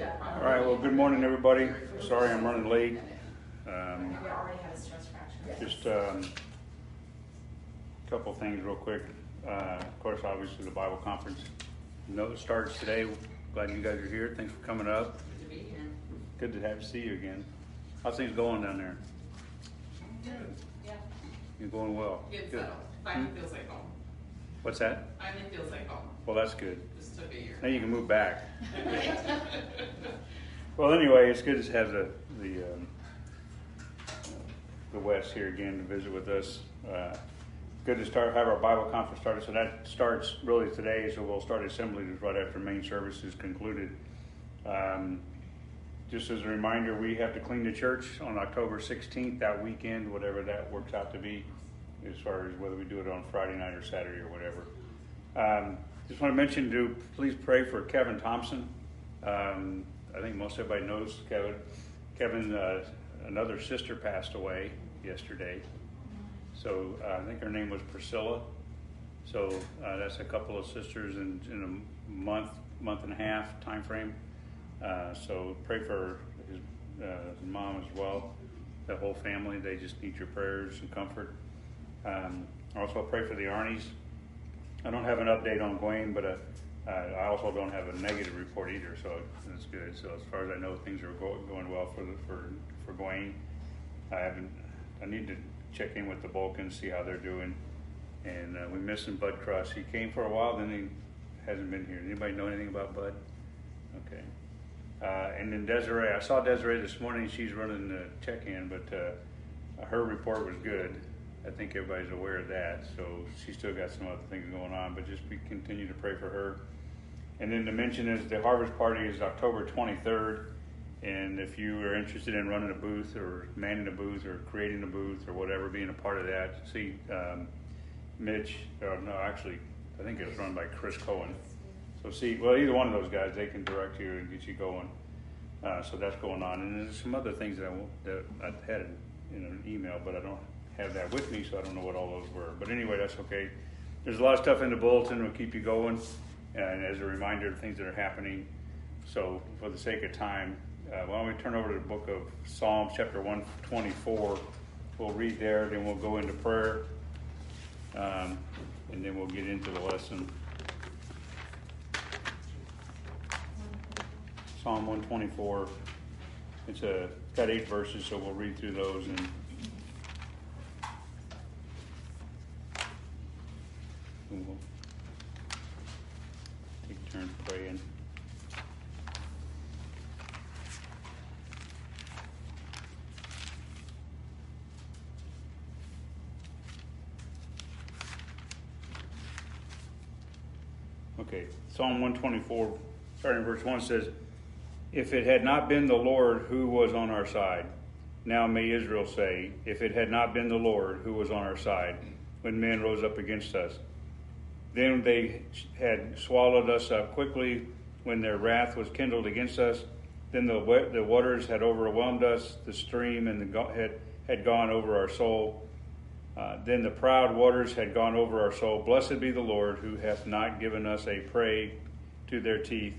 All right, well, good morning, everybody. Sorry I'm running late. Um, We already had a. Just um, a couple things real quick. Uh, Of course, obviously, the Bible conference no starts today. Glad you guys are here. Thanks for coming up. Good to be here. Good to have, see you again. How's things going down there? Yeah, You're going well? Good. settled. Finally feels like home. What's that? Finally feels like home. Well, that's good. Just took a year. Now you can move back. Well, anyway, it's good to have the the um, the West here again to visit with us. Uh, good to start have our Bible conference started. So that starts really today. So we'll start assembly right after main service is concluded. Um, just as a reminder, we have to clean the church on October 16th, that weekend, whatever that works out to be, as far as whether we do it on Friday night or Saturday or whatever. Um, just want to mention to please pray for Kevin Thompson. Um, I think most everybody knows Kevin. Kevin, uh, another sister passed away yesterday. So uh, I think her name was Priscilla. So uh, that's a couple of sisters in, in a month, month and a half time frame. Uh, so pray for his, uh, his mom as well, the whole family. They just need your prayers and comfort. Um, also pray for the Arnies. I don't have an update on Gwen, but uh, uh, I also don't have a negative report either, so that's good. So as far as I know, things are go- going well for the, for for Gwen. I haven't. I need to check in with the Balkans, see how they're doing. And uh, we miss him, Bud Cross. He came for a while, then he hasn't been here. Anybody know anything about Bud? Okay. Uh, and then Desiree, I saw Desiree this morning. She's running the check-in, but uh, her report was good. I think everybody's aware of that. So she's still got some other things going on, but just be, continue to pray for her. And then to mention is the harvest party is October 23rd. And if you are interested in running a booth or manning a booth or creating a booth or whatever, being a part of that, see um, Mitch, or no, actually, I think it was run by Chris Cohen. So see, well, either one of those guys, they can direct you and get you going. Uh, so that's going on, and there's some other things that I that I had in an email, but I don't have that with me, so I don't know what all those were. But anyway, that's okay. There's a lot of stuff in the bulletin. We'll keep you going, and as a reminder of things that are happening. So, for the sake of time, uh, why don't we turn over to the book of Psalms, chapter 124? We'll read there, then we'll go into prayer, um, and then we'll get into the lesson. Psalm 124. It's a got eight verses, so we'll read through those and. And we'll take turns praying. Okay, Psalm 124, starting verse 1 says, If it had not been the Lord who was on our side, now may Israel say, If it had not been the Lord who was on our side, when men rose up against us. Then they had swallowed us up quickly when their wrath was kindled against us. Then the, the waters had overwhelmed us, the stream and the had, had gone over our soul. Uh, then the proud waters had gone over our soul. Blessed be the Lord, who hath not given us a prey to their teeth,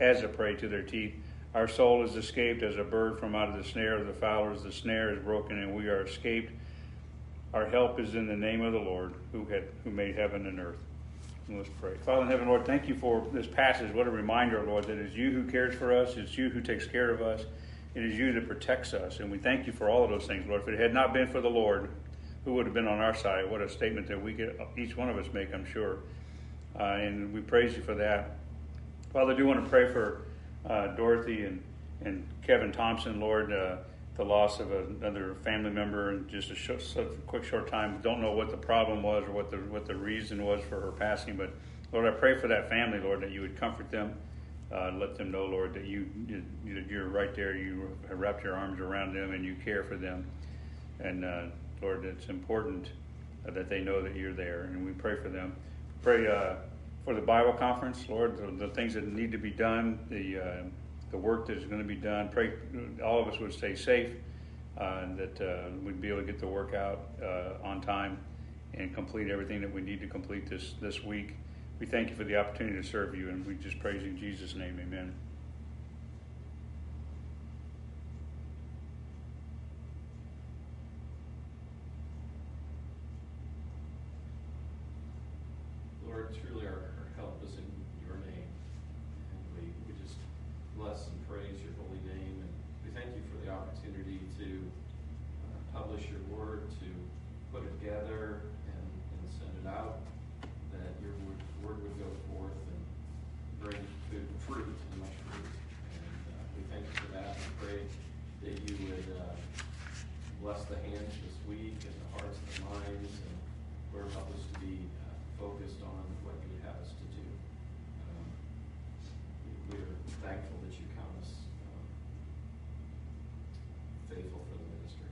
as a prey to their teeth. Our soul is escaped as a bird from out of the snare of the fowlers. The snare is broken, and we are escaped. Our help is in the name of the Lord, who had who made heaven and earth. Let's pray. Father in heaven, Lord, thank you for this passage. What a reminder, Lord, that it's you who cares for us. It's you who takes care of us. It is you that protects us. And we thank you for all of those things, Lord. If it had not been for the Lord, who would have been on our side? What a statement that we get, each one of us make, I'm sure. Uh, and we praise you for that. Father, I do want to pray for uh, Dorothy and, and Kevin Thompson, Lord, uh, the loss of another family member in just a, short, quick short time. Don't know what the problem was or what the, what the reason was for her passing, but Lord, I pray for that family, Lord, that you would comfort them. Uh, let them know, Lord, that you, you you're right there. You have wrapped your arms around them and you care for them. And uh, Lord, it's important uh, that they know that you're there, and we pray for them. Pray uh, for the Bible conference, Lord, the, the, things that need to be done, the uh, the work that is going to be done. Pray all of us would stay safe, uh, and that uh, we'd be able to get the work out uh, on time and complete everything that we need to complete this this week. We thank you for the opportunity to serve you, and we just praise you in Jesus' name, Amen. to uh, publish your word, to put it together and, and send it out, that your word, word would go forth and bring good fruit and much fruit. And uh, we thank you for that. We pray that you would uh, bless the hands this week and the hearts and the minds, and Lord, help us to be uh, focused on what you would have us to do. Um, we are thankful that you count us um, faithful for the ministry.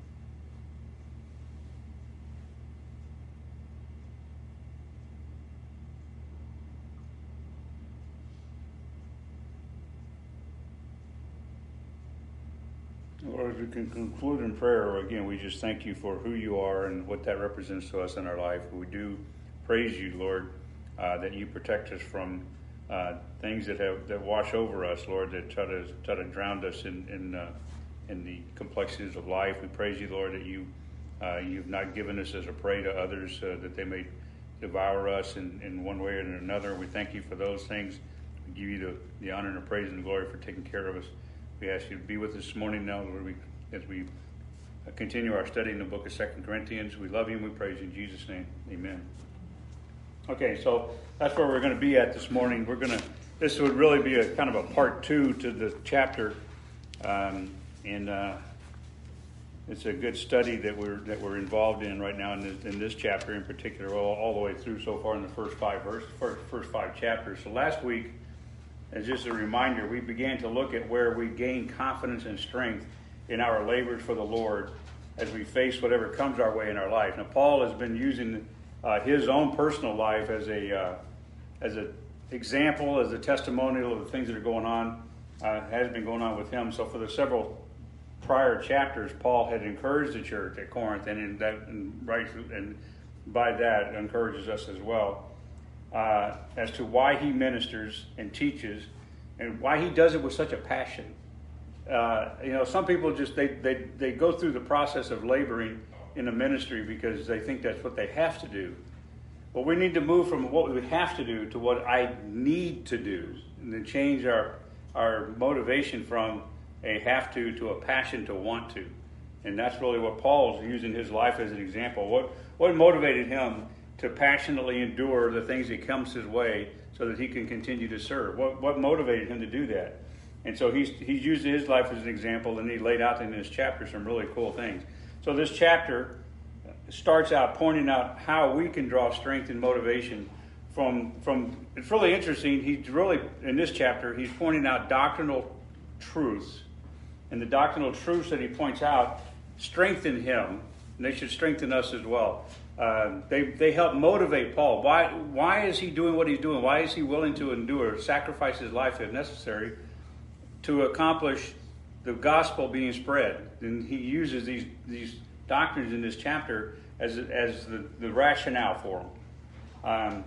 Lord, we can conclude in prayer, again, we just thank you for who you are and what that represents to us in our life. We do praise you, Lord, uh, that you protect us from uh, things that have that wash over us, Lord, that try to try to drown us in in, uh, in the complexities of life. We praise you, Lord, that you uh, you've not given us as a prey to others uh, that they may devour us in, in one way or another. We thank you for those things. We give you the, the honor and the praise and the glory for taking care of us. We ask you to be with us this morning now we, as we continue our study in the book of Second Corinthians. We love you and we praise you in Jesus' name. Amen. Okay, so that's where we're going to be at this morning. We're going to, this would really be a kind of a part two to the chapter. Um, and uh, it's a good study that we're that we're involved in right now in this, in this chapter in particular, all, all the way through so far in the first five verse, first, first five chapters. So last week, as just a reminder, we began to look at where we gain confidence and strength in our labors for the Lord as we face whatever comes our way in our life. Now, Paul has been using uh, his own personal life as a uh, as an example, as a testimonial of the things that are going on, uh, has been going on with him. So, for the several prior chapters, Paul had encouraged the church at Corinth, and in that, and right, and by that encourages us as well uh, as to why he ministers and teaches, and why he does it with such a passion. Uh, you know, some people just they, they they go through the process of laboring in a ministry because they think that's what they have to do. But we need to move from what we have to do to what I need to do, and then change our our motivation from a have to to a passion to want to. And that's really what Paul's using his life as an example. What what motivated him to passionately endure the things that comes his way so that he can continue to serve? What what motivated him to do that? And so he's he's used his life as an example, and he laid out in this chapter some really cool things. So this chapter starts out pointing out how we can draw strength and motivation from from it's really interesting he's really in this chapter he's pointing out doctrinal truths and the doctrinal truths that he points out strengthen him and they should strengthen us as well uh, they, they help motivate paul. Why, why is he doing what he's doing? Why is he willing to endure sacrifice his life if necessary to accomplish the gospel being spread? And he uses these these doctrines in this chapter as, as the, the rationale for them um,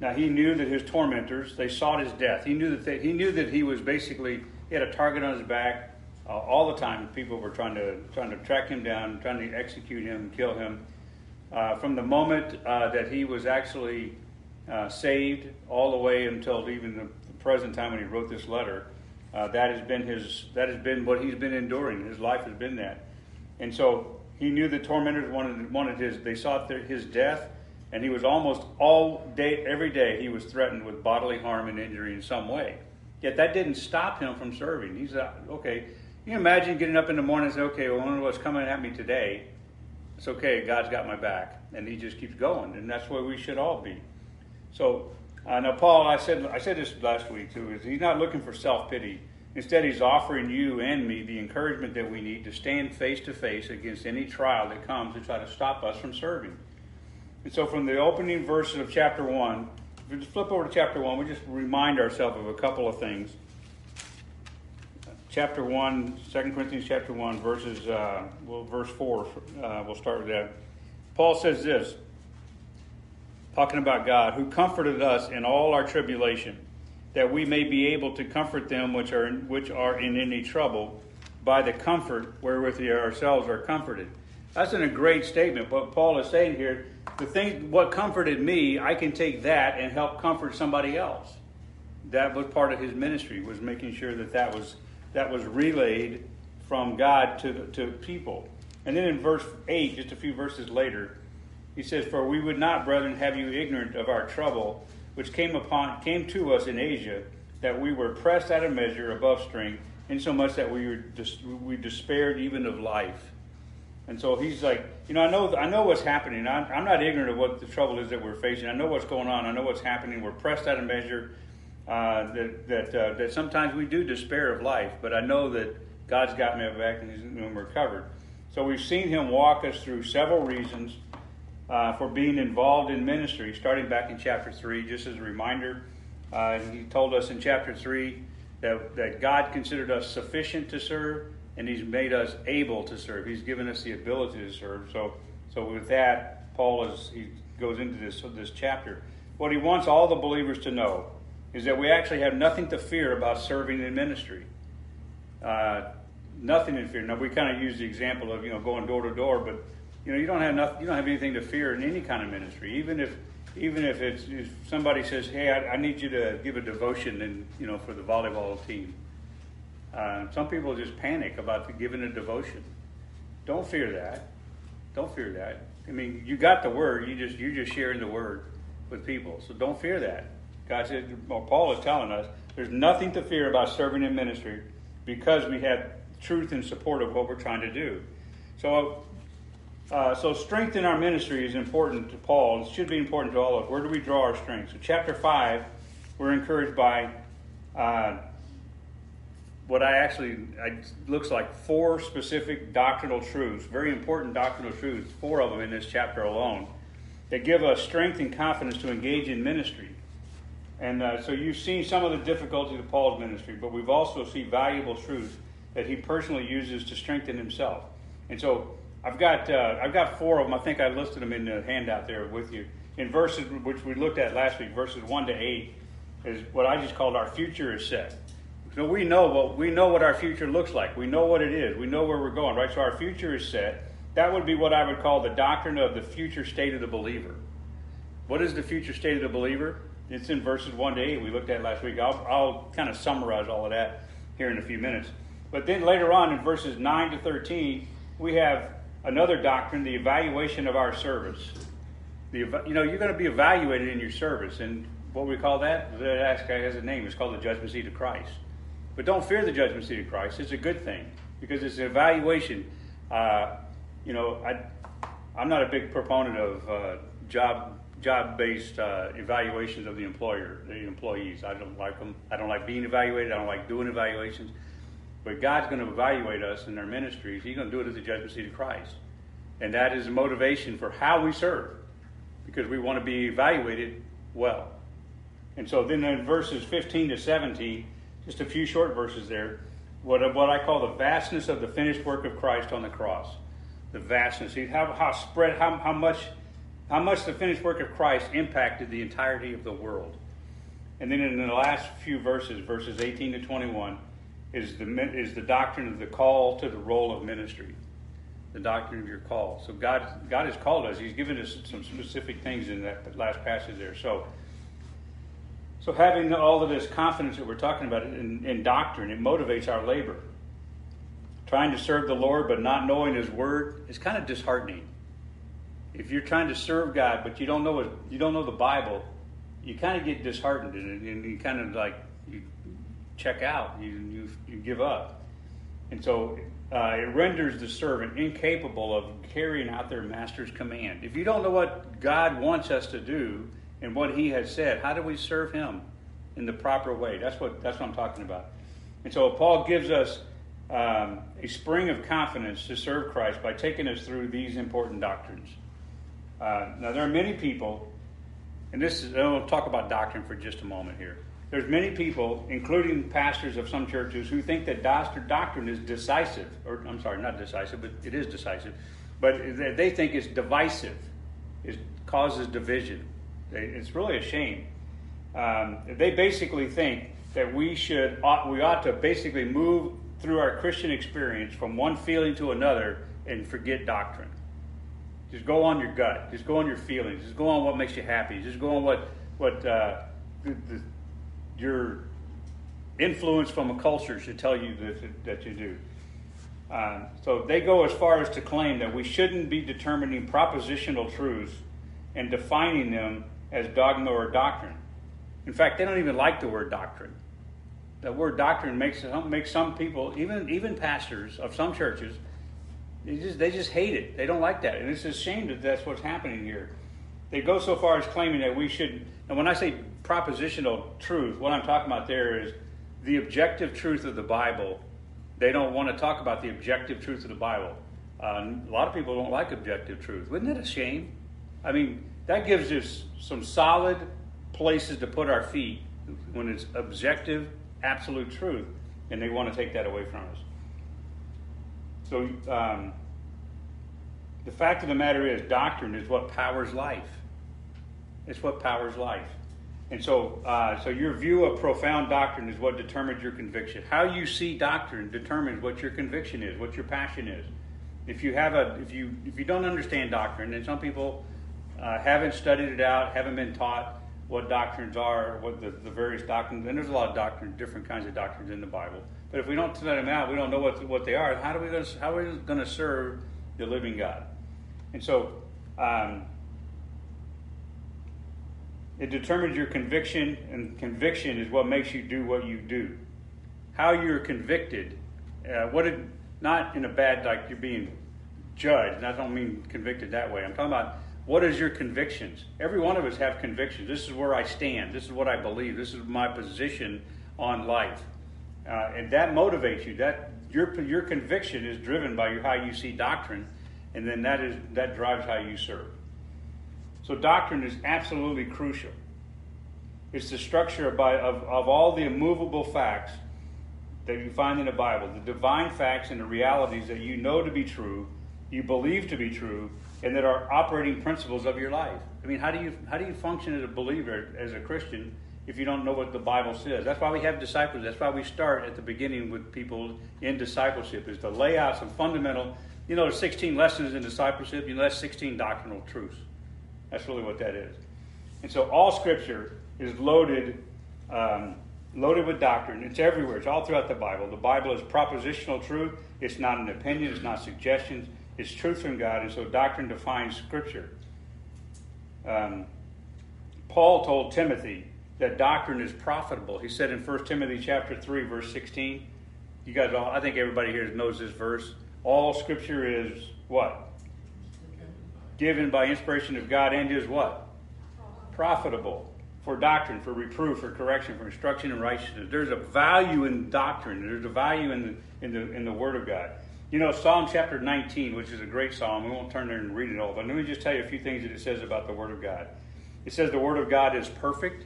now he knew that his tormentors they sought his death. He knew that they, he knew that he was basically he had a target on his back uh, all the time. People were trying to trying to track him down, trying to execute him, kill him. Uh, from the moment uh, that he was actually uh, saved, all the way until even the, present time when he wrote this letter, uh, that has been his that has been what he's been enduring. His life has been that, and so he knew the tormentors wanted wanted his they sought their, his death and he was almost all day, every day, he was threatened with bodily harm and injury in some way. Yet that didn't stop him from serving. He's uh, okay. You imagine getting up in the morning and saying, "Okay, well, one of what's coming at me today. It's okay. God's got my back," and he just keeps going, and that's where we should all be. So uh, now, Paul, I said I said this last week too. Is he's not looking for self pity. Instead, he's offering you and me the encouragement that we need to stand face to face against any trial that comes to try to stop us from serving. And so, from the opening verses of chapter 1, if we just flip over to chapter 1, we just remind ourselves of a couple of things. Chapter 1, 2 Corinthians chapter 1, verses, uh, well, verse 4, uh, we'll start with that. Paul says this, talking about God, who comforted us in all our tribulation, that we may be able to comfort them which are, which are in any trouble by the comfort wherewith we ourselves are comforted. That's in a great statement. What Paul is saying here, the thing, what comforted me, I can take that and help comfort somebody else. That was part of his ministry, was making sure that that was that was relayed from God to, to people. And then in verse 8, just a few verses later, he says, For we would not, brethren, have you ignorant of our trouble, which came upon came to us in Asia, that we were pressed out of measure above strength, insomuch that we were just we despaired even of life. And so he's like, you know, I know I know what's happening. I'm, I'm not ignorant of what the trouble is that we're facing. I know what's going on. I know what's happening. We're pressed out of measure. Uh, that that uh, that sometimes we do despair of life, but I know that God's got me back and, and we're. So we've seen him walk us through several reasons uh, for being involved in ministry, starting back in chapter 3. Just as a reminder, uh, he told us in chapter 3 that, that God considered us sufficient to serve, and he's made us able to serve. He's given us the ability to serve. So, so with that, Paul is he goes into this this chapter. What he wants all the believers to know is that we actually have nothing to fear about serving in ministry. Uh, nothing in fear. Now we kind of use the example of you know going door to door, but you know you don't have nothing, you don't have anything to fear in any kind of ministry. Even if even if it's if somebody says, "Hey, I, I need you to give a devotion," and you know for the volleyball team. Uh, some people just panic about giving a devotion. Don't fear that. Don't fear that. I mean, you got the word. You just you're just sharing the word with people. So don't fear that. God said, well, Paul is telling us, there's nothing to fear about serving in ministry because we have truth and support of what we're trying to do. So, uh, so strength in our ministry is important to Paul. It should be important to all of us. Where do we draw our strength? So, chapter five, we're encouraged by uh, what I actually looks like four specific doctrinal truths, very important doctrinal truths, four of them in this chapter alone, that give us strength and confidence to engage in ministry. And uh, so you've seen some of the difficulties of Paul's ministry, but we've also seen valuable truths that he personally uses to strengthen himself. And so I've got uh, I've got four of them. I think I listed them in the handout there with you. In verses which we looked at last week, verses one to eight, is what I just called our future is set. So we know what we know what our future looks like. We know what it is. We know where we're going, right? So our future is set. That would be what I would call the doctrine of the future state of the believer. What is the future state of the believer? It's in verses 1 to 8 we looked at last week. I'll, I'll kind of summarize all of that here in a few minutes. But then later on in verses 9 to 13, we have another doctrine, the evaluation of our service. The, you know, you're going to be evaluated in your service. And what we call that? That has a name. It's called the judgment seat of Christ. But don't fear the judgment seat of Christ. It's a good thing because it's an evaluation. Uh, you know, I, I'm not a big proponent of uh, job job-based uh, evaluations of the employer, the employees. I don't like them. I don't like being evaluated. I don't like doing evaluations. But God's going to evaluate us in our ministries. He's going to do it at the judgment seat of Christ, and that is a motivation for how we serve, because we want to be evaluated well. And so then in verses 15 to 17, just a few short verses there, what, what I call the vastness of the finished work of Christ on the cross. The vastness. How, how spread, how, how much how much the finished work of Christ impacted the entirety of the world. And then in the last few verses, verses 18 to 21, is the, is the doctrine of the call to the role of ministry. The doctrine of your call. So God, God has called us. He's given us some specific things in that last passage there. So, so having all of this confidence that we're talking about in, in doctrine, it motivates our labor. Trying to serve the Lord but not knowing His Word is kind of disheartening if you're trying to serve God but you don't know what, you don't know the Bible, you kind of get disheartened and, you kind of like you check out, you you, you give up, and so uh, it renders the servant incapable of carrying out their master's command. If you don't know what God wants us to do and what He has said, how do we serve Him in the proper way? That's what that's what I'm talking about. And so Paul gives us um, a spring of confidence to serve Christ by taking us through these important doctrines. Uh, now, there are many people, and this is, I'll talk about doctrine for just a moment here. There's many people, including pastors of some churches, who think that doctrine is decisive, or I'm sorry, not decisive, but it is decisive, but they think it's divisive, it causes division. It's really a shame. Um, they basically think that we should, we ought to basically move through our Christian experience from one feeling to another and forget doctrine. Just go on your gut. Just go on your feelings. Just go on what makes you happy. Just go on what what uh, the, the, your influence from a culture should tell you that, that you do. Um, so they go as far as to claim that we shouldn't be determining propositional truths and defining them as dogma or doctrine. In fact, they don't even like the word doctrine. The word doctrine makes makes some people, even even pastors of some churches, they just they just hate it. They don't like that, and it's a shame that that's what's happening here. They go so far as claiming that we should. And when I say propositional truth, what I'm talking about there is the objective truth of the Bible. They don't want to talk about the objective truth of the Bible. Uh, a lot of people don't like objective truth. Wouldn't that a shame? I mean, that gives us some solid places to put our feet when it's objective, absolute truth, and they want to take that away from us. So, um, the fact of the matter is, doctrine is what powers life. It's what powers life. And so, uh, so your view of profound doctrine is what determines your conviction. How you see doctrine determines what your conviction is, what your passion is. If you have a, if you if you don't understand doctrine, and some people uh, haven't studied it out, haven't been taught what doctrines are, what the, the various doctrines, and there's a lot of doctrines, different kinds of doctrines in the Bible. But if we don't let them out, we don't know what what they are. How do we gonna, how are we going to serve the living God? And so. Um, it determines your conviction, and conviction is what makes you do what you do. How you're convicted, uh, what it, not in a bad like you're being judged. And I don't mean convicted that way. I'm talking about what is your convictions. Every one of us have convictions. This is where I stand. This is what I believe. This is my position on life, uh, and that motivates you. That your your conviction is driven by how you see doctrine, and then that is that drives how you serve. So doctrine is absolutely crucial. It's the structure of, of, of all the immovable facts that you find in the Bible, the divine facts and the realities that you know to be true, you believe to be true, and that are operating principles of your life. I mean, how do you how do you function as a believer, as a Christian, if you don't know what the Bible says? That's why we have disciples. That's why we start at the beginning with people in discipleship, is to lay out some fundamental. You know, there's 16 lessons in discipleship. You know, that's 16 doctrinal truths. That's really what that is. And so all Scripture is loaded, um, loaded with doctrine. It's everywhere. It's all throughout the Bible. The Bible is propositional truth. It's not an opinion. It's not suggestions. It's truth from God. And so doctrine defines Scripture. Um, Paul told Timothy that doctrine is profitable. He said in 1 Timothy chapter 3, verse 16. You guys all, I think everybody here knows this verse. All Scripture is what? given by inspiration of God and is what? Profitable for doctrine, for reproof, for correction, for instruction in righteousness. There's a value in doctrine. There's a value in the, in the, in the Word of God. You know, Psalm chapter 19, which is a great psalm, we won't turn there and read it all, but let me just tell you a few things that it says about the Word of God. It says the Word of God is perfect.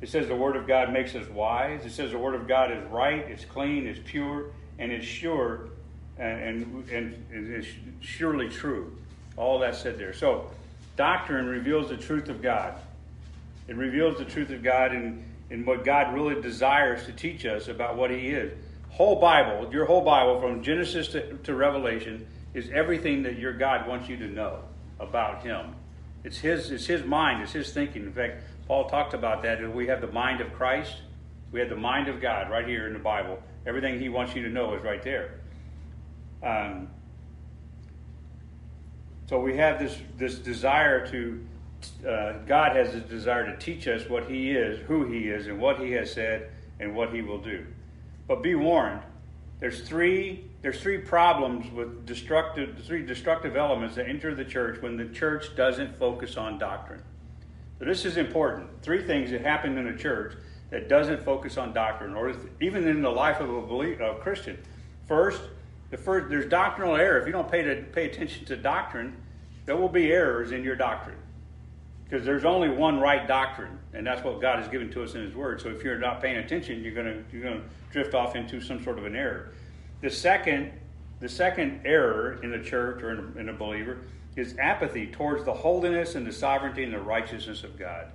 It says the Word of God makes us wise. It says the Word of God is right, it's clean, it's pure, and it's sure, and, and, and, and it's surely true. All that said there. So, doctrine reveals the truth of God. It reveals the truth of God and in what God really desires to teach us about what He is. Whole Bible, your whole Bible, from Genesis to, to Revelation, is everything that your God wants you to know about Him. It's His, it's His mind, it's His thinking. In fact, Paul talked about that. We have the mind of Christ, we have the mind of God right here in the Bible. Everything He wants you to know is right there. Um, so we have this, this desire to, uh, God has this desire to teach us what He is, who He is, and what He has said, and what He will do. But be warned, there's three, there's three problems with destructive, three destructive elements that enter the church when the church doesn't focus on doctrine. So this is important. Three things that happen in a church that doesn't focus on doctrine, or even in the life of a, believer, a Christian. First, the first, there's doctrinal error. If you don't pay, to, pay attention to doctrine, there will be errors in your doctrine. Because there's only one right doctrine, and that's what God has given to us in His Word. So if you're not paying attention, you're going to you're to drift off into some sort of an error. The second, the second error in the church or in a, in a believer is apathy towards the holiness and the sovereignty and the righteousness of God.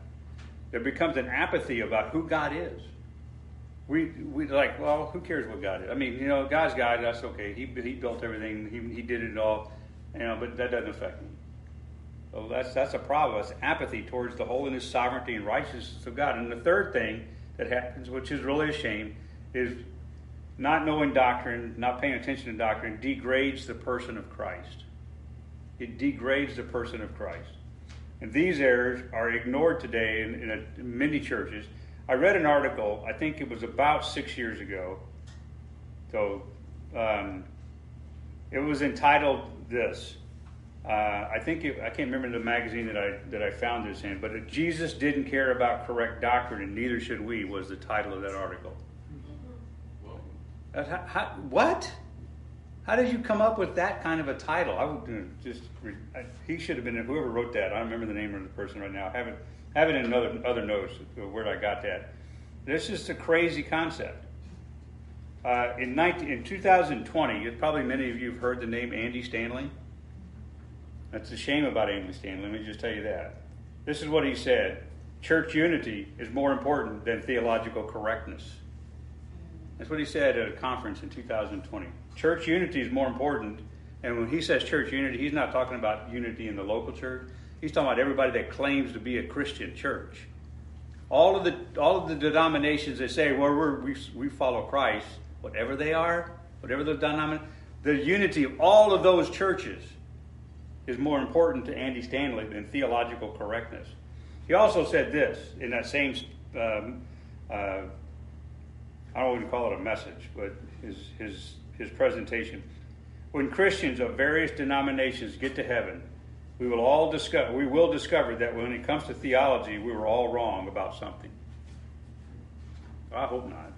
There becomes an apathy about who God is. We we like well who cares what God is? I mean you know God's God that's okay. He he built everything. He he did it all. You know but that doesn't affect me. So that's that's a problem. It's apathy towards the holiness sovereignty and righteousness of God. And the third thing that happens which is really a shame is not knowing doctrine, not paying attention to doctrine, degrades the person of Christ. It degrades the person of Christ. And these errors are ignored today in, in, a, in many churches. I read an article, I think it was about six years ago. So um, it was entitled this. Uh, I think it, I can't remember the magazine that I that I found this in, but Jesus didn't care about correct doctrine, and neither should we. Was the title of that article? Well, That's how, how, what? How did you come up with that kind of a title? I would uh, just re- I, he should have been whoever wrote that. I don't remember the name of the person right now. I have it have it in another other notes where I got that. This is a crazy concept. Uh, in 19, in 2020, probably many of you have heard the name Andy Stanley. That's a shame about Andy Stanley. Let me just tell you that. This is what he said: Church unity is more important than theological correctness. That's what he said at a conference in 2020. Church unity is more important. And when he says church unity, he's not talking about unity in the local church. He's talking about everybody that claims to be a Christian church. All of the all of the denominations that say, well, we we follow Christ, whatever they are, whatever the denomination, the unity of all of those churches is more important to Andy Stanley than theological correctness. He also said this in that same um, uh, I don't to call it a message, but his, his, his presentation. When Christians of various denominations get to heaven, we will all discover, we will discover that when it comes to theology, we were all wrong about something. I hope not.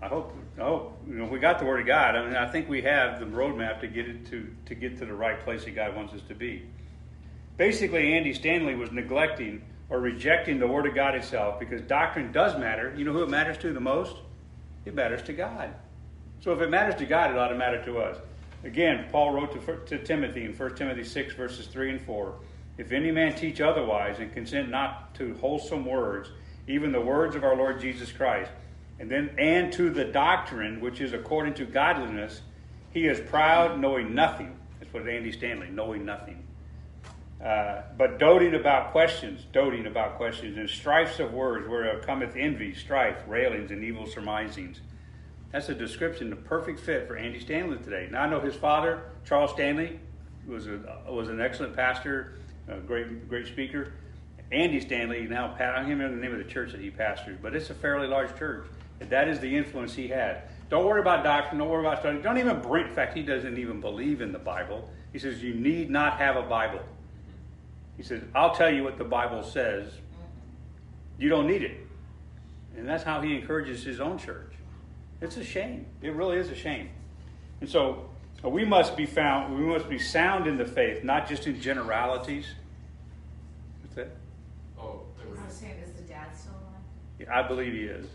I hope, I hope, you know, we got the Word of God. I mean, I think we have the roadmap to get it to, to get to the right place that God wants us to be. Basically, Andy Stanley was neglecting or rejecting the Word of God itself because doctrine does matter. You know who it matters to the most? It matters to God. So if it matters to God, it ought to matter to us. Again, Paul wrote to, to Timothy in 1 Timothy 6, verses 3 and 4 If any man teach otherwise and consent not to wholesome words, even the words of our Lord Jesus Christ, and then and to the doctrine which is according to godliness, he is proud, knowing nothing. That's what Andy Stanley, knowing nothing. Uh, but doting about questions, doting about questions, and strifes of words, where cometh envy, strife, railings, and evil surmisings. That's a description, a perfect fit for Andy Stanley today. Now I know his father, Charles Stanley, was a, was an excellent pastor, a great great speaker. Andy Stanley now, I don't remember the name of the church that he pastors, but it's a fairly large church. That is the influence he had. Don't worry about doctrine. Don't worry about study. Don't even bring. In fact, he doesn't even believe in the Bible. He says you need not have a Bible. He says, I'll tell you what the Bible says. You don't need it. And that's how he encourages his own church. It's a shame. It really is a shame. And so uh, we must be found, we must be sound in the faith, not just in generalities. What's that? oh, there I was was, saying, is the dad still alive? Yeah, I believe he is.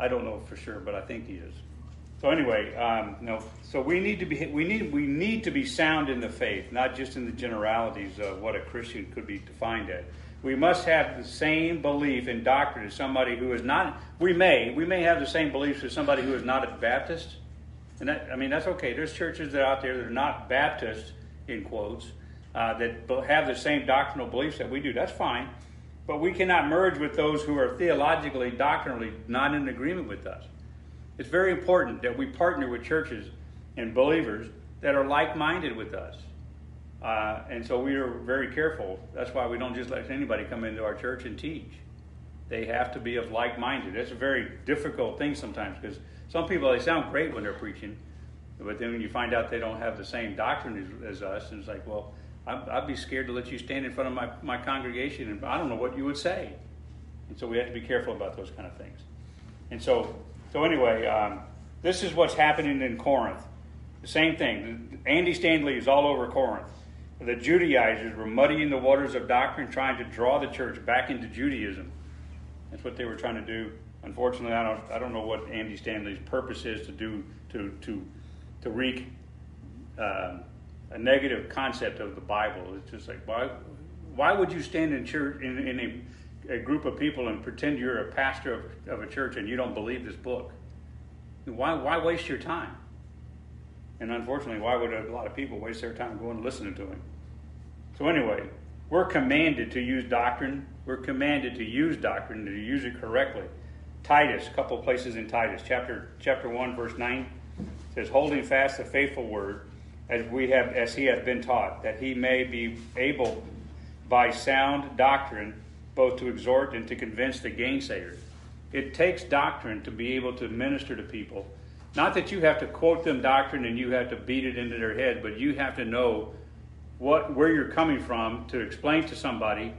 I don't know for sure, but I think he is. So anyway, um, no. So we need to be we need we need to be sound in the faith, not just in the generalities of what a Christian could be defined as. We must have the same belief in doctrine as somebody who is not. We may we may have the same beliefs as somebody who is not a Baptist, and that I mean that's okay. There's churches that are out there that are not Baptist in quotes uh, that have the same doctrinal beliefs that we do. That's fine, but we cannot merge with those who are theologically, doctrinally not in agreement with us. It's very important that we partner with churches and believers that are like minded with us. Uh, and so we are very careful. That's why we don't just let anybody come into our church and teach. They have to be of like minded. It's a very difficult thing sometimes because some people, they sound great when they're preaching, but then when you find out they don't have the same doctrine as, as us, and it's like, well, I'd, I'd be scared to let you stand in front of my, my congregation and I don't know what you would say. And so we have to be careful about those kind of things. And so so anyway, um, this is what's happening in Corinth. The same thing. Andy Stanley is all over Corinth. The Judaizers were muddying the waters of doctrine, trying to draw the church back into Judaism. That's what they were trying to do. Unfortunately, I don't, I don't know what Andy Stanley's purpose is to do to to to wreak uh, a negative concept of the Bible. It's just like why why would you stand in church in, in a a group of people and pretend you're a pastor of, of a church and you don't believe this book. Why, why waste your time? And unfortunately, why would a lot of people waste their time going and listening to him? So, anyway, we're commanded to use doctrine. We're commanded to use doctrine, to use it correctly. Titus, a couple places in Titus, chapter chapter one, verse nine, says, "Holding fast the faithful word, as we have, as he hath been taught, that he may be able, by sound doctrine, both to exhort and to convince the gainsayers." It takes doctrine to be able to minister to people. Not that you have to quote them doctrine and you have to beat it into their head, but you have to know what where you're coming from to explain to somebody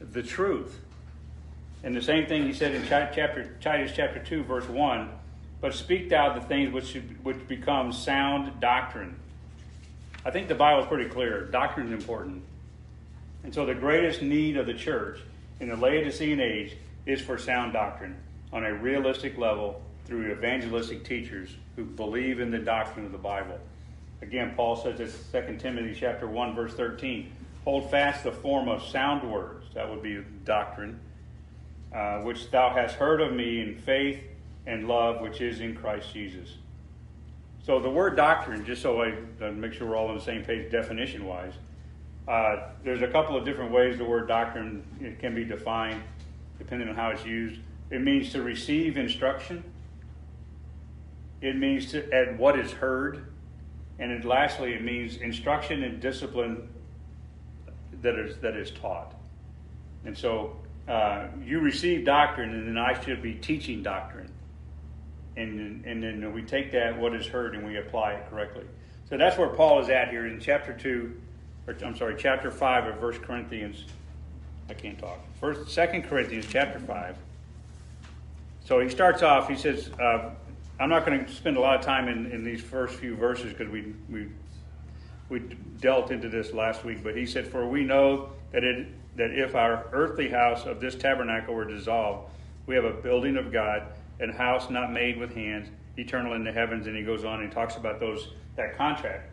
the truth. And the same thing he said in chapter Titus chapter two, verse one. But speak thou the things which which become sound doctrine. I think the Bible is pretty clear. Doctrine is important. And so the greatest need of the church in the Laodicean age is for sound doctrine on a realistic level through evangelistic teachers who believe in the doctrine of the Bible. Again, Paul says in 2 Timothy chapter 1, verse 13, hold fast the form of sound words, that would be doctrine, uh, which thou hast heard of me in faith and love which is in Christ Jesus. So the word doctrine, just so I make sure we're all on the same page definition wise, uh, there's a couple of different ways the word doctrine can be defined depending on how it's used. It means to receive instruction. It means to at what is heard. And lastly, it means instruction and discipline that is, that is taught. And so uh, you receive doctrine, and then I should be teaching doctrine. And, and then we take that, what is heard, and we apply it correctly. So that's where Paul is at here in chapter 2, or I'm sorry, chapter 5 of 1 Corinthians. I can't talk. First, 2 Corinthians chapter 5. So he starts off, he says, uh, I'm not going to spend a lot of time in, in these first few verses because we, we, we dealt into this last week, but he said, For we know that, it, that if our earthly house of this tabernacle were dissolved, we have a building of God, and house not made with hands, eternal in the heavens. And he goes on and talks about those that contract.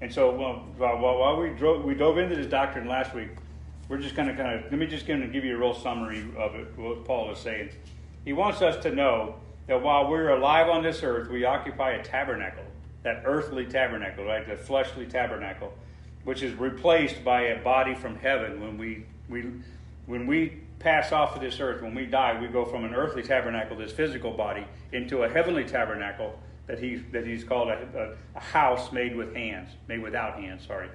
And so well, while, we, drove, we dove into this doctrine last week, we're just going to kind of, let me just kind of give you a real summary of it, what Paul is saying. He wants us to know that while we're alive on this earth, we occupy a tabernacle, that earthly tabernacle, right? The fleshly tabernacle, which is replaced by a body from heaven when we, we, when we pass off of this earth, when we die, we go from an earthly tabernacle, this physical body, into a heavenly tabernacle that, he, that he's called a, a, a house made with hands, made without hands, sorry.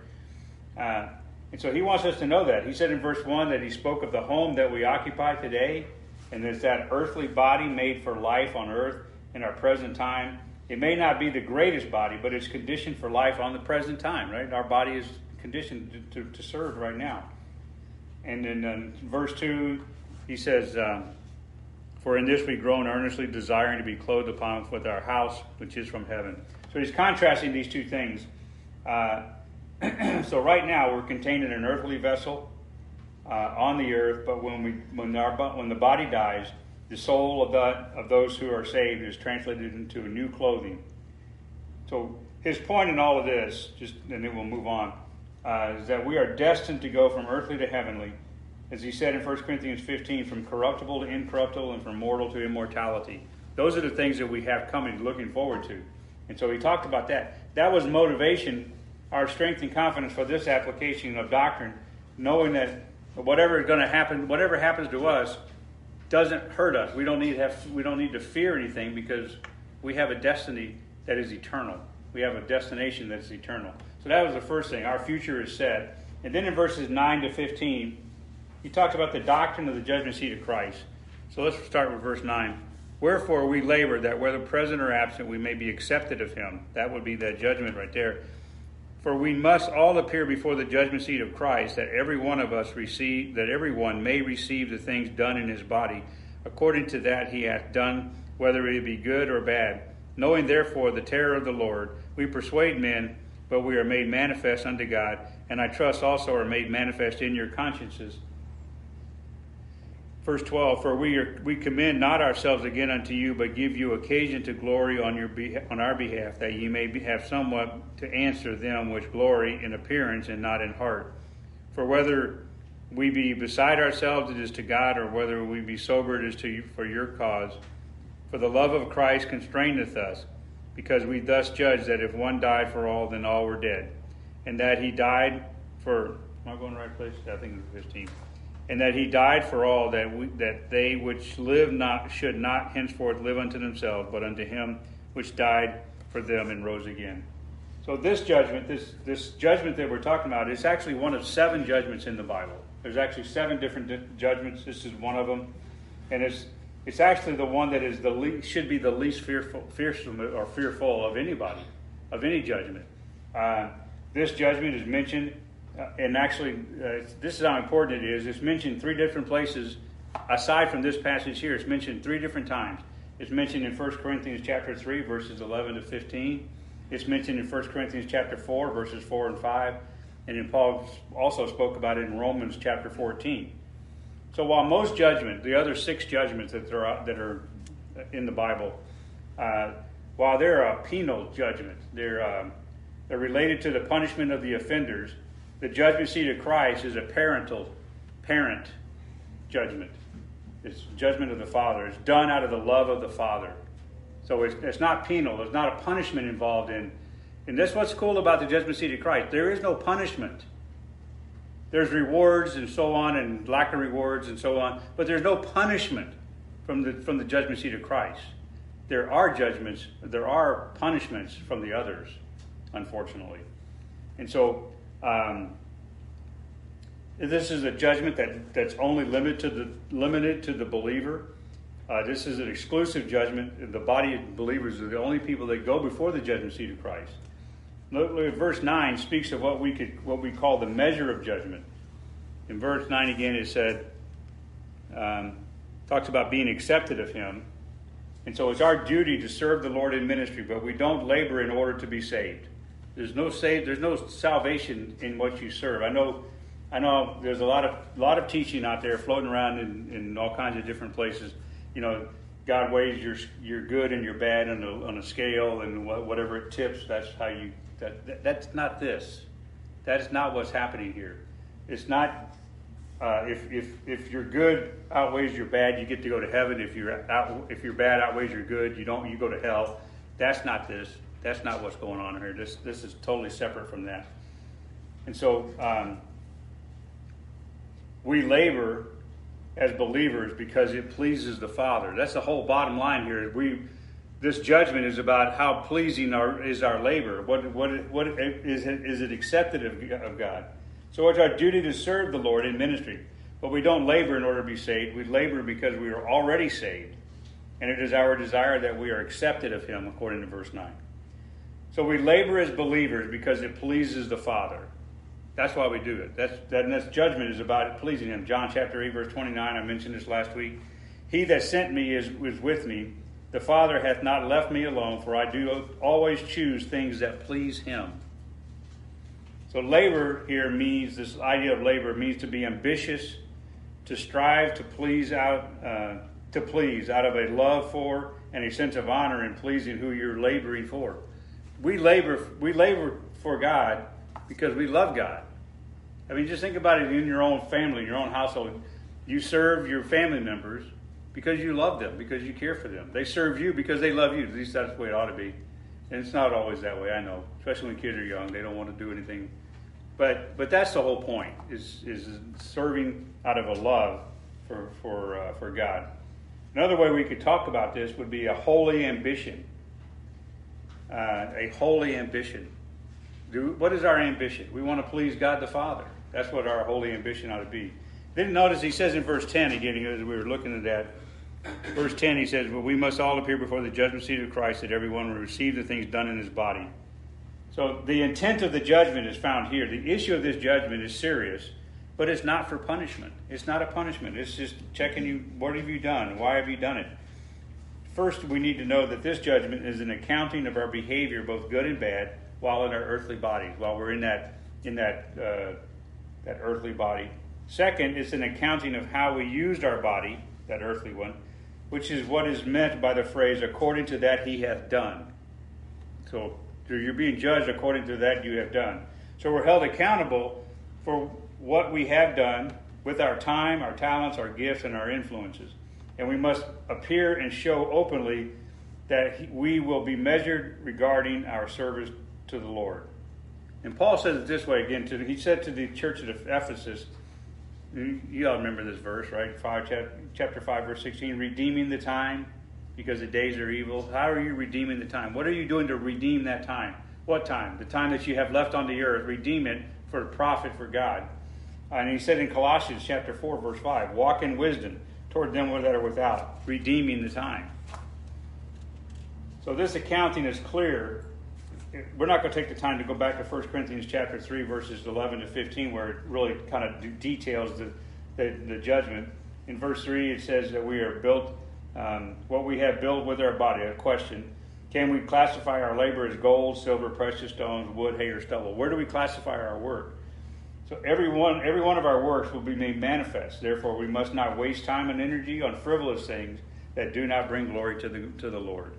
Uh, and so he wants us to know that. He said in verse 1 that he spoke of the home that we occupy today and there's that earthly body made for life on earth in our present time. It may not be the greatest body, but it's conditioned for life on the present time, right? Our body is conditioned to, to, to serve right now. And then in verse 2, he says, um, For in this we groan earnestly, desiring to be clothed upon with our house, which is from heaven. So he's contrasting these two things. Uh, so right now we're contained in an earthly vessel uh, on the earth, but when we when our when the body dies, the soul of the of those who are saved is translated into a new clothing. So his point in all of this, just and then we'll move on, uh, is that we are destined to go from earthly to heavenly, as he said in 1 Corinthians 15, from corruptible to incorruptible and from mortal to immortality. Those are the things that we have coming, looking forward to. And so he talked about that. That was motivation, our strength and confidence for this application of doctrine, knowing that whatever is going to happen, whatever happens to us, doesn't hurt us. We don't need to have, we don't need to fear anything because we have a destiny that is eternal. We have a destination that is eternal. So that was the first thing. Our future is set. And then in verses 9 to 15, he talks about the doctrine of the judgment seat of Christ. So let's start with verse 9. Wherefore we labor that whether present or absent we may be accepted of him. That would be that judgment right there. For we must all appear before the judgment seat of Christ, that every one of us receive, that every one may receive the things done in his body, according to that he hath done, whether it be good or bad. Knowing therefore the terror of the Lord, we persuade men, but we are made manifest unto God, and I trust also are made manifest in your consciences. Verse 12, for we, are, we commend not ourselves again unto you, but give you occasion to glory on, your on our behalf, that ye may be, have somewhat to answer them which glory in appearance and not in heart. For whether we be beside ourselves, it is to God, or whether we be sober, it is to you, for your cause. For the love of Christ constraineth us, because we thus judge that if one died for all, then all were dead. And that he died for, am I going the right place? I think it's 15 and that he died for all, that, we, that they which live not should not henceforth live unto themselves, but unto him which died for them and rose again. So this judgment, this, this judgment that we're talking about, is actually one of seven judgments in the Bible. There's actually seven different judgments. This is one of them, and it's it's actually the one that is the least, should be the least fearful, fearsome or fearful of anybody, of any judgment. Uh, this judgment is mentioned, and actually, uh, this is how important it is. It's mentioned three different places. Aside from this passage here, it's mentioned three different times. It's mentioned in 1 Corinthians chapter 3, verses 11 to 15. It's mentioned in 1 Corinthians chapter 4, verses 4 and 5. And then Paul also spoke about it in Romans chapter 14. So while most judgment, the other six judgments that are, that are in the Bible, uh, while they're a penal judgment, they're, um, they're related to the punishment of the offenders, the judgment seat of Christ is a parental, parent judgment. It's judgment of the Father. It's done out of the love of the Father. So it's, it's not penal. There's not a punishment involved in. And that's what's cool about the judgment seat of Christ. There is no punishment. There's rewards and so on, and lack of rewards and so on, but there's no punishment from the from the judgment seat of Christ. There are judgments, there are punishments from the others, unfortunately, and so um, this is a judgment that, that's only limited to the limited to the believer. Uh, this is an exclusive judgment. The body of believers are the only people that go before the judgment seat of Christ. Look, Verse 9 speaks of what we could what we call the measure of judgment. In verse 9 again it said um, talks about being accepted of him. And so it's our duty to serve the Lord in ministry, but we don't labor in order to be saved. There's no save, there's no salvation in what you serve. I know I know there's a lot of lot of teaching out there floating around in, in all kinds of different places. You know, God weighs your your good and your bad on a, on a scale, and whatever it tips, that's how you that, that, that's not this. That is not what's happening here. It's not uh, if, if, if your good outweighs your bad, you get to go to heaven. If your if your bad outweighs your good, you don't. You go to hell. That's not this. That's not what's going on here. This this is totally separate from that. And so um, we labor as believers because it pleases the Father. That's the whole bottom line here. We this judgment is about how pleasing our, is our labor. What, what, what is, it, is it accepted of, of God? So it's our duty to serve the Lord in ministry. But we don't labor in order to be saved. We labor because we are already saved. And it is our desire that we are accepted of Him, according to verse 9. So we labor as believers because it pleases the Father. That's why we do it. That's, that, that's judgment is about pleasing Him. John chapter 8, verse 29, I mentioned this last week. He that sent me is, is with me the Father hath not left me alone, for I do always choose things that please him. So, labor here means this idea of labor means to be ambitious, to strive to please out, uh, to please out of a love for and a sense of honor in pleasing who you're laboring for. We labor, we labor for God because we love God. I mean, just think about it in your own family, your own household. You serve your family members because you love them, because you care for them. They serve you because they love you. At least that's the way it ought to be. And it's not always that way, I know. Especially when kids are young, they don't want to do anything. But but that's the whole point is is serving out of a love for for uh, for God. Another way we could talk about this would be a holy ambition. Uh, a holy ambition. Do, what is our ambition? We want to please God the Father. That's what our holy ambition ought to be. Then notice he says in verse 10 again, as we were looking at that, Verse 10, he says, But we must all appear before the judgment seat of Christ, that everyone will receive the things done in his body. So the intent of the judgment is found here. The issue of this judgment is serious, but it's not for punishment. It's not a punishment. It's just checking you, what have you done? Why have you done it? First, we need to know that this judgment is an accounting of our behavior, both good and bad, while in our earthly bodies, while we're in that in that uh, that earthly body. Second, it's an accounting of how we used our body, that earthly one, which is what is meant by the phrase, according to that he hath done. So you're being judged according to that you have done. So we're held accountable for what we have done with our time, our talents, our gifts, and our influences. And we must appear and show openly that we will be measured regarding our service to the Lord. And Paul says it this way again. To, he said to the church of Ephesus, You, you all remember this verse, right? Five, chapter 5, verse 16. Redeeming the time because the days are evil. How are you redeeming the time? What are you doing to redeem that time? What time? The time that you have left on the earth. Redeem it for profit for God. And he said in Colossians chapter 4, verse 5, walk in wisdom toward them that are without, redeeming the time. So this accounting is clear. We're not going to take the time to go back to 1 Corinthians chapter 3, verses 11 to 15, where it really kind of details the, the, the judgment. In verse 3, it says that we are built, um, what we have built with our body. A question Can we classify our labor as gold, silver, precious stones, wood, hay, or stubble? Where do we classify our work? So every one, every one of our works will be made manifest. Therefore, we must not waste time and energy on frivolous things that do not bring glory to the, to the Lord.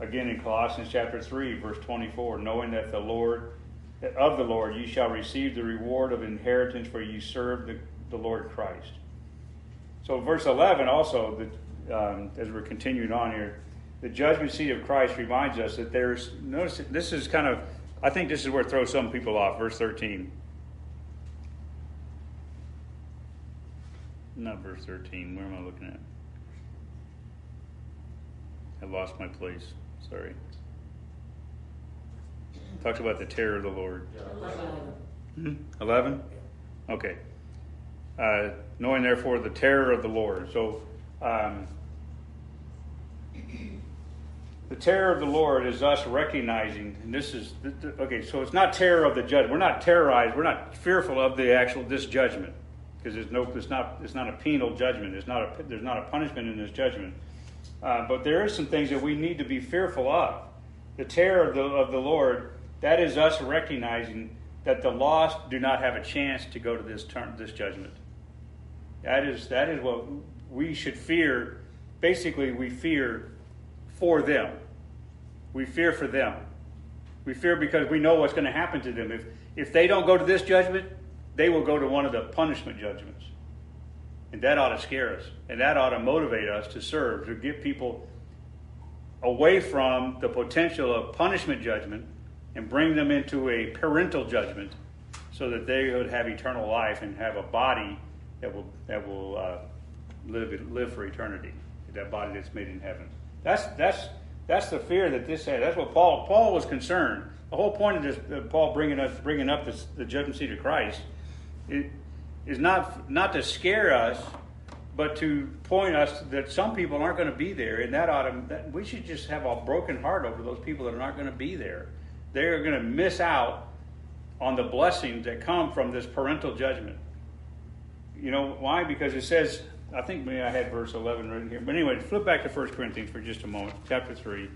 Again, in Colossians chapter 3, verse 24, knowing that the Lord, of the Lord, you shall receive the reward of inheritance, for you serve the, the Lord Christ. So, verse 11 also, the, um, as we're continuing on here, the judgment seat of Christ reminds us that there's, notice, this is kind of, I think this is where it throws some people off. Verse 13. Not verse 13. Where am I looking at? I lost my place. Sorry. Talks about the terror of the Lord. Hmm? 11? Okay. Uh, knowing therefore the terror of the Lord. So, um, the terror of the Lord is us recognizing, and this is okay. So it's not terror of the judge. We're not terrorized. We're not fearful of the actual this judgment because there's no. It's not. It's not a penal judgment. It's not a. There's not a punishment in this judgment. Uh, but there are some things that we need to be fearful of. The terror of the, of the Lord, that is us recognizing that the lost do not have a chance to go to this term, this judgment. That is, that is what we should fear. Basically, we fear for them. We fear for them. We fear because we know what's going to happen to them. If, if they don't go to this judgment, they will go to one of the punishment judgments. And that ought to scare us. And that ought to motivate us to serve, to get people away from the potential of punishment judgment and bring them into a parental judgment so that they would have eternal life and have a body that will, that will uh, live, live for eternity, that body that's made in heaven. That's, that's, that's the fear that this had. That's what Paul, Paul was concerned. The whole point of this, uh, Paul bringing, us, bringing up this, the judgment seat of Christ, it, is not not to scare us, but to point us that some people aren't going to be there, and that to, that we should just have a broken heart over those people that are not going to be there. They're going to miss out on the blessings that come from this parental judgment. You know why? Because it says, I think maybe I had verse 11 written here. But anyway, flip back to 1 Corinthians for just a moment, chapter 3.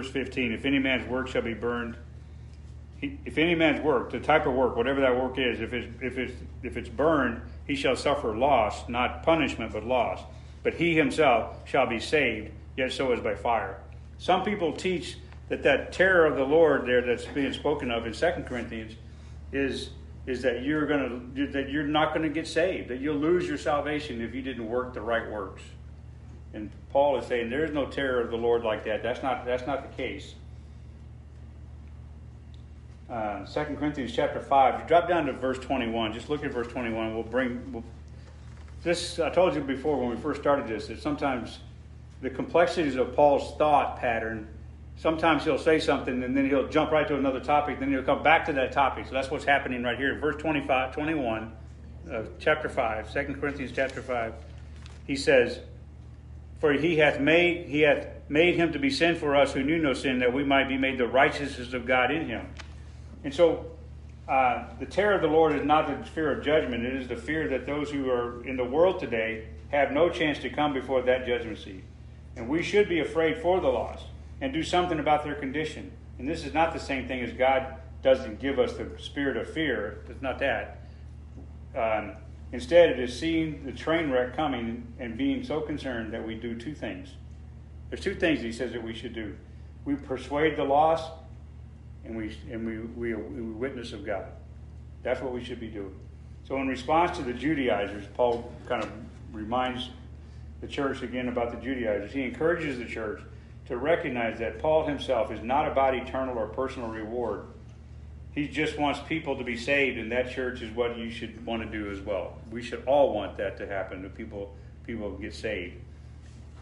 Verse 15 if any man's work shall be burned if any man's work the type of work whatever that work is if it's if it's if it's burned he shall suffer loss not punishment but loss. But he himself shall be saved yet so is by fire. Some people teach that that terror of the lord there that's being spoken of in Second corinthians is is that you're going to that you're not going to get saved that you'll lose your salvation if you didn't work the right works and Paul is saying there is no terror of the Lord like that. That's not, that's not the case. Uh, 2 Corinthians chapter 5, you drop down to verse 21. Just look at verse 21. We'll bring we'll, this. I told you before when we first started this that sometimes the complexities of Paul's thought pattern. Sometimes he'll say something and then he'll jump right to another topic, then he'll come back to that topic. So that's what's happening right here. Verse 25, 21 of chapter 5, 2 Corinthians chapter 5. He says, for he hath made he hath made him to be sin for us who knew no sin, that we might be made the righteousness of God in him. And so uh, the terror of the Lord is not the fear of judgment, it is the fear that those who are in the world today have no chance to come before that judgment seat. And we should be afraid for the lost and do something about their condition. And this is not the same thing as God doesn't give us the spirit of fear. It's not that. Um, Instead, it is seeing the train wreck coming and being so concerned that we do two things. There's two things he says that we should do. We persuade the lost, and we and we, we, we witness of God. That's what we should be doing. So, in response to the Judaizers, Paul kind of reminds the church again about the Judaizers. He encourages the church to recognize that Paul himself is not about eternal or personal reward. He just wants people to be saved, and that church is what you should want to do as well. We should all want that to happen, that people people get saved.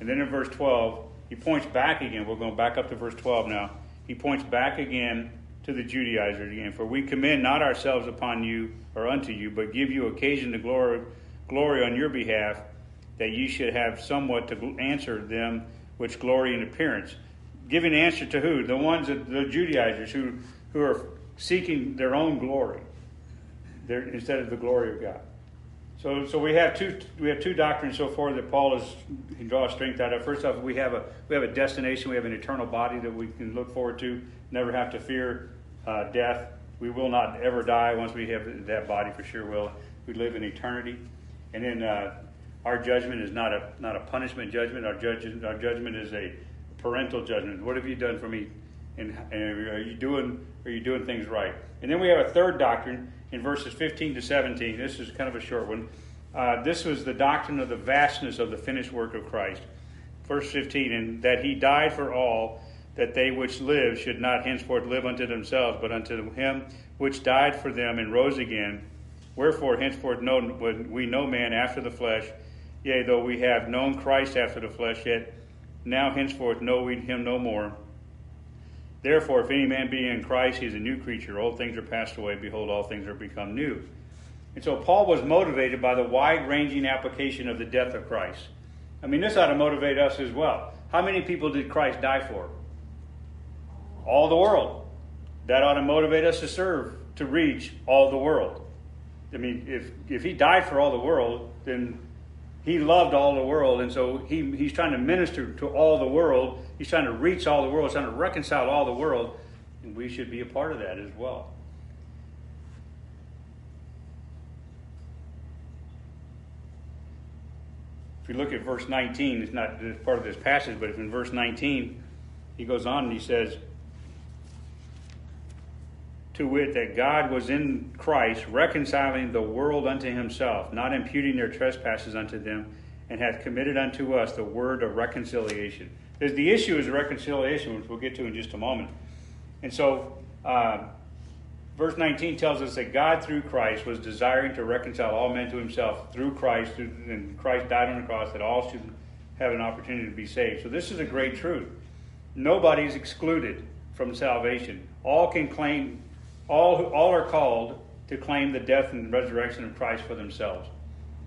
And then in verse 12, he points back again. We're going back up to verse 12 now. He points back again to the Judaizers again. For we commend not ourselves upon you or unto you, but give you occasion to glory, glory on your behalf, that ye should have somewhat to answer them which glory in appearance. Giving answer to who? The ones that the Judaizers who, who are seeking their own glory instead of the glory of God. So, so we have two we have two doctrines so far that Paul is can draw strength out of. First off, we have a we have a destination, we have an eternal body that we can look forward to, never have to fear uh, death. We will not ever die once we have that body for sure. Will we live in eternity? And then uh, our judgment is not a not a punishment judgment. Our judgment our judgment is a parental judgment. What have you done for me? And, and are you doing are you doing things right? And then we have a third doctrine in verses 15 to 17. This is kind of a short one. Uh, this was the doctrine of the vastness of the finished work of Christ. Verse 15, and that he died for all, that they which live should not henceforth live unto themselves, but unto him which died for them and rose again. Wherefore, henceforth know we know man after the flesh. Yea, though we have known Christ after the flesh, yet now henceforth know we him no more. Therefore, if any man be in Christ, he is a new creature. Old things are passed away. Behold, all things are become new. And so Paul was motivated by the wide ranging application of the death of Christ. I mean, this ought to motivate us as well. How many people did Christ die for? All the world. That ought to motivate us to serve, to reach all the world. I mean, if, if he died for all the world, then he loved all the world, and so he, he's trying to minister to all the world. He's trying to reach all the world, he's trying to reconcile all the world, and we should be a part of that as well. If you look at verse 19, it's not part of this passage, but in verse 19, he goes on and he says, to wit, that God was in Christ, reconciling the world unto himself, not imputing their trespasses unto them, and hath committed unto us the word of reconciliation. The issue is reconciliation, which we'll get to in just a moment. And so, uh, verse 19 tells us that God, through Christ, was desiring to reconcile all men to himself through Christ, and Christ died on the cross that all should have an opportunity to be saved. So, this is a great truth. Nobody is excluded from salvation. All can claim all, all are called to claim the death and resurrection of Christ for themselves.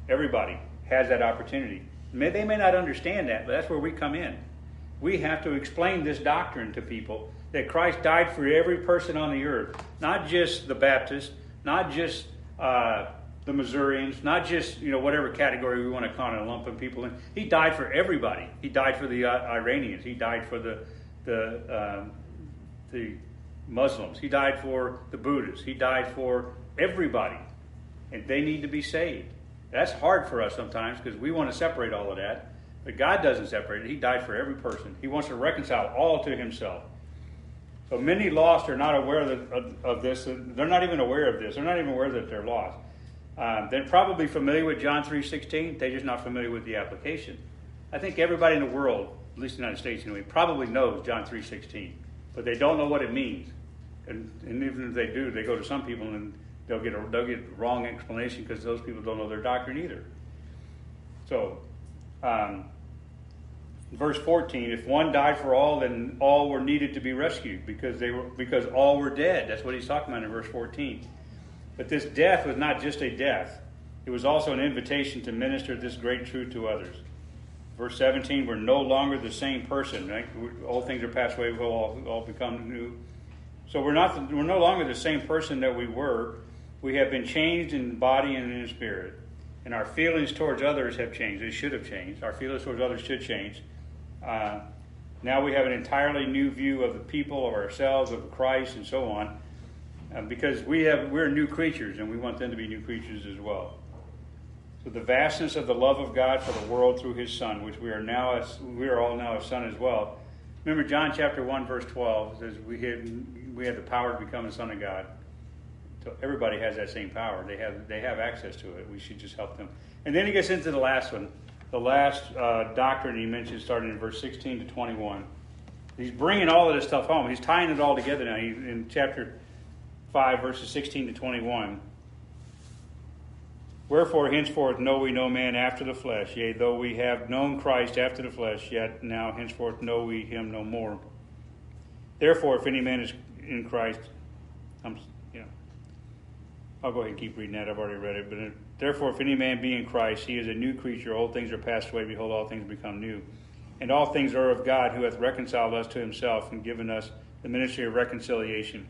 Everybody has that opportunity. They may not understand that, but that's where we come in. We have to explain this doctrine to people that Christ died for every person on the earth, not just the Baptists, not just uh, the Missourians, not just you know whatever category we want to kind of lump of people in. He died for everybody. He died for the uh, Iranians. He died for the the um, the Muslims. He died for the Buddhists. He died for everybody. And they need to be saved. That's hard for us sometimes because we want to separate all of that. But God doesn't separate it. He died for every person. He wants to reconcile all to Himself. So many lost are not aware of, this. They're not even aware of this. They're not even aware that they're lost. Um, they're probably familiar with John 3.16. They're just not familiar with the application. I think everybody in the world, at least the United States anyway, probably knows John 3.16. But they don't know what it means. And, and even if they do, they go to some people and they'll get a they'll get wrong explanation because those people don't know their doctrine either. So, um, verse 14: If one died for all, then all were needed to be rescued because they were because all were dead. That's what he's talking about in verse 14. But this death was not just a death; it was also an invitation to minister this great truth to others. Verse 17: We're no longer the same person. Right? All things are passed away; we'll all, all become new. So we're not we're no longer the same person that we were. We have been changed in body and in spirit. And our feelings towards others have changed. They should have changed. Our feelings towards others should change. Uh, now we have an entirely new view of the people, of ourselves, of Christ, and so on, uh, because we have we're new creatures, and we want them to be new creatures as well. So the vastness of the love of God for the world through His Son, which we are now as we are all now a son as well. Remember John chapter one verse twelve says we had we have the power to become a son of God. So everybody has that same power. They have they have access to it. We should just help them. And then he gets into the last one, the last uh, doctrine he mentions, starting in verse 16 to 21. He's bringing all of this stuff home. He's tying it all together now. In chapter 5, verses 16 to 21. Wherefore, henceforth know we no man after the flesh. Yea, though we have known Christ after the flesh, yet now henceforth know we him no more. Therefore, if any man is in Christ, I'm, I'll go ahead and keep reading that. I've already read it. But uh, therefore, if any man be in Christ, he is a new creature. Old things are passed away. Behold, all things become new. And all things are of God, who hath reconciled us to himself and given us the ministry of reconciliation.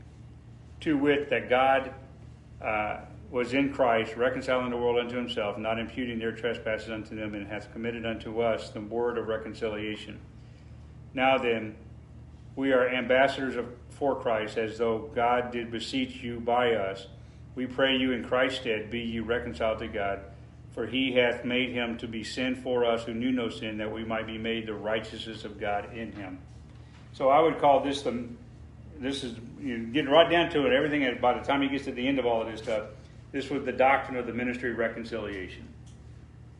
To wit, that God uh, was in Christ, reconciling the world unto himself, not imputing their trespasses unto them, and hath committed unto us the word of reconciliation. Now then, we are ambassadors of, for Christ, as though God did beseech you by us. We pray you in Christ's stead, be ye reconciled to God. For he hath made him to be sin for us who knew no sin, that we might be made the righteousness of God in him. So I would call this the this is you getting right down to it. Everything by the time he gets to the end of all of this stuff, this was the doctrine of the ministry of reconciliation.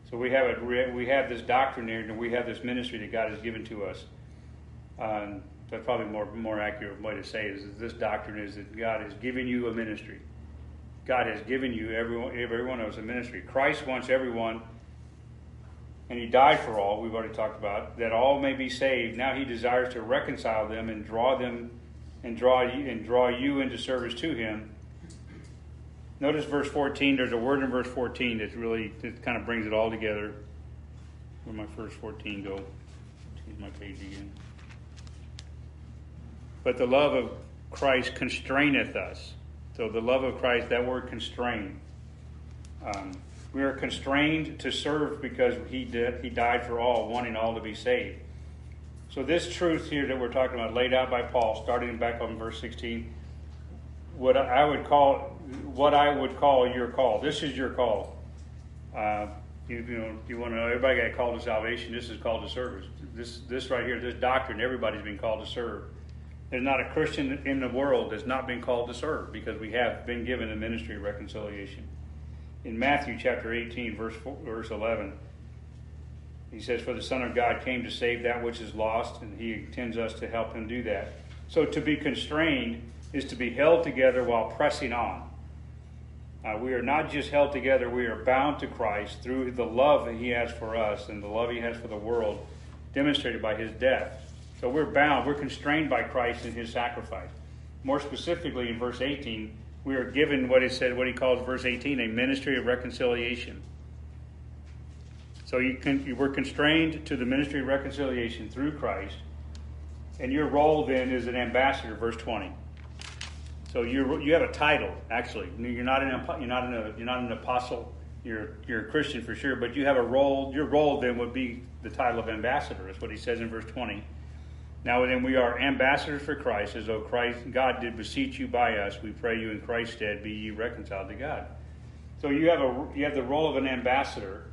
So we have it. We have this doctrine here, and we have this ministry that God has given to us. Um, that's probably more more accurate way to say it is this doctrine is that God has given you a ministry. God has given you everyone everyone of us a ministry. Christ wants everyone, and He died for all. We've already talked about that all may be saved. Now He desires to reconcile them and draw them and draw you and draw you into service to Him. Notice verse 14. There's a word in verse 14 that really that kind of brings it all together. Where my first 14 go? Excuse my page again. But the love of Christ constraineth us. So the love of Christ, that word constrained. Um, we are constrained to serve because he did, he died for all, wanting all to be saved. So this truth here that we're talking about, laid out by Paul, starting back on verse 16, what I would call what I would call your call. This is your call. Uh, you, you, know, you want to know everybody got called to salvation. This is called to service. This this right here, this doctrine, everybody's been called to serve. There's not a Christian in the world that's not been called to serve because we have been given a ministry of reconciliation. In Matthew chapter 18, verse, 4, verse 11, he says, For the Son of God came to save that which is lost, and he intends us to help him do that. So to be constrained is to be held together while pressing on. Uh, we are not just held together, we are bound to Christ through the love that he has for us and the love he has for the world, demonstrated by his death. So we're bound, we're constrained by Christ and his sacrifice. More specifically, in verse 18, we are given what he said, what he calls verse 18, a ministry of reconciliation. So you can, you were constrained to the ministry of reconciliation through Christ, and your role then is an ambassador, verse 20. So you you have a title actually. You're not an you're not an you're not an apostle. You're you're a Christian for sure, but you have a role. Your role then would be the title of ambassador. Is what he says in verse 20. Now then, we are ambassadors for Christ, as though Christ, God did beseech you by us. We pray you in Christ's stead, be ye reconciled to God. So you have a you have the role of an ambassador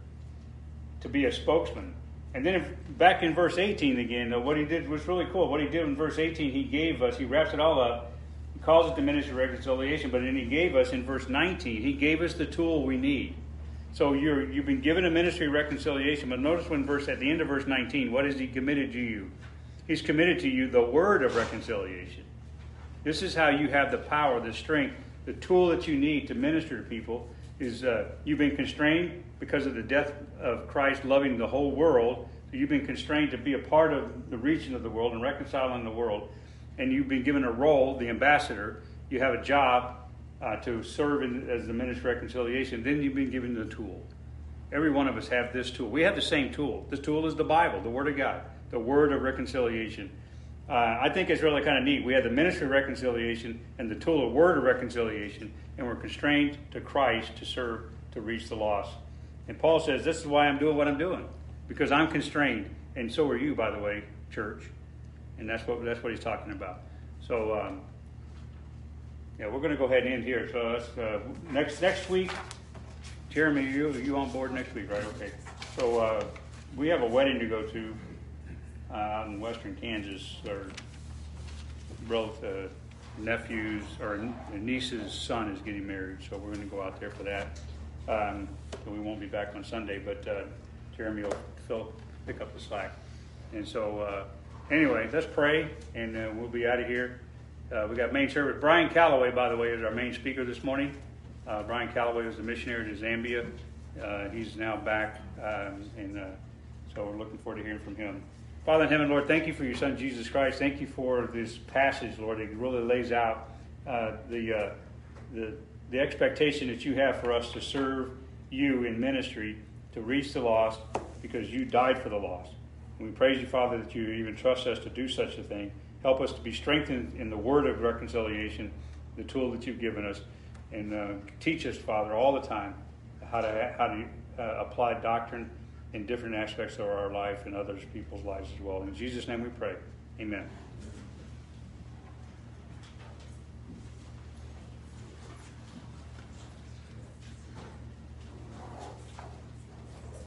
to be a spokesman. And then if, back in verse 18 again, though, what he did was really cool. What he did in verse 18, he gave us, he wraps it all up, he calls it the ministry of reconciliation, but then he gave us in verse 19, he gave us the tool we need. So you're, you've been given a ministry of reconciliation, but notice when verse at the end of verse 19, what has he committed to you? He's committed to you the word of reconciliation. This is how you have the power, the strength, the tool that you need to minister to people. Is uh, you've been constrained because of the death of Christ, loving the whole world. So you've been constrained to be a part of the region of the world and reconciling the world, and you've been given a role, the ambassador. You have a job uh, to serve in, as the minister of reconciliation. Then you've been given the tool. Every one of us have this tool. We have the same tool. This tool is the Bible, the Word of God the word of reconciliation. Uh, I think it's really kind of neat. We have the ministry of reconciliation and the tool of word of reconciliation, and we're constrained to Christ to serve to reach the lost. And Paul says, This is why I'm doing what I'm doing, because I'm constrained, and so are you, by the way, church. And that's what that's what he's talking about. So, um, yeah, we're going to go ahead and end here. So that's, uh, next next week, Jeremy, you you on board next week, right? Okay. So uh, we have a wedding to go to uh, out in western Kansas. Our both uh, nephews or niece's son is getting married, so we're going to go out there for that. Um, so we won't be back on Sunday, but uh, Jeremy will fill, pick up the slack. And so, uh, anyway, let's pray, and uh, we'll be out of here. Uh, we got main service. Brian Calloway, by the way, is our main speaker this morning. Uh, Brian Calloway was a missionary to Zambia. Uh, he's now back, um, and so we're looking forward to hearing from him. Father in heaven, Lord, thank you for your Son Jesus Christ. Thank you for this passage, Lord. It really lays out uh, the, uh, the the expectation that you have for us to serve you in ministry to reach the lost because you died for the lost. And we praise you, Father, that you even trust us to do such a thing. Help us to be strengthened in the word of reconciliation, the tool that you've given us, and uh, teach us, Father, all the time how to how to uh, apply doctrine in different aspects of our life and others people's lives as well. In Jesus' name we pray. Amen.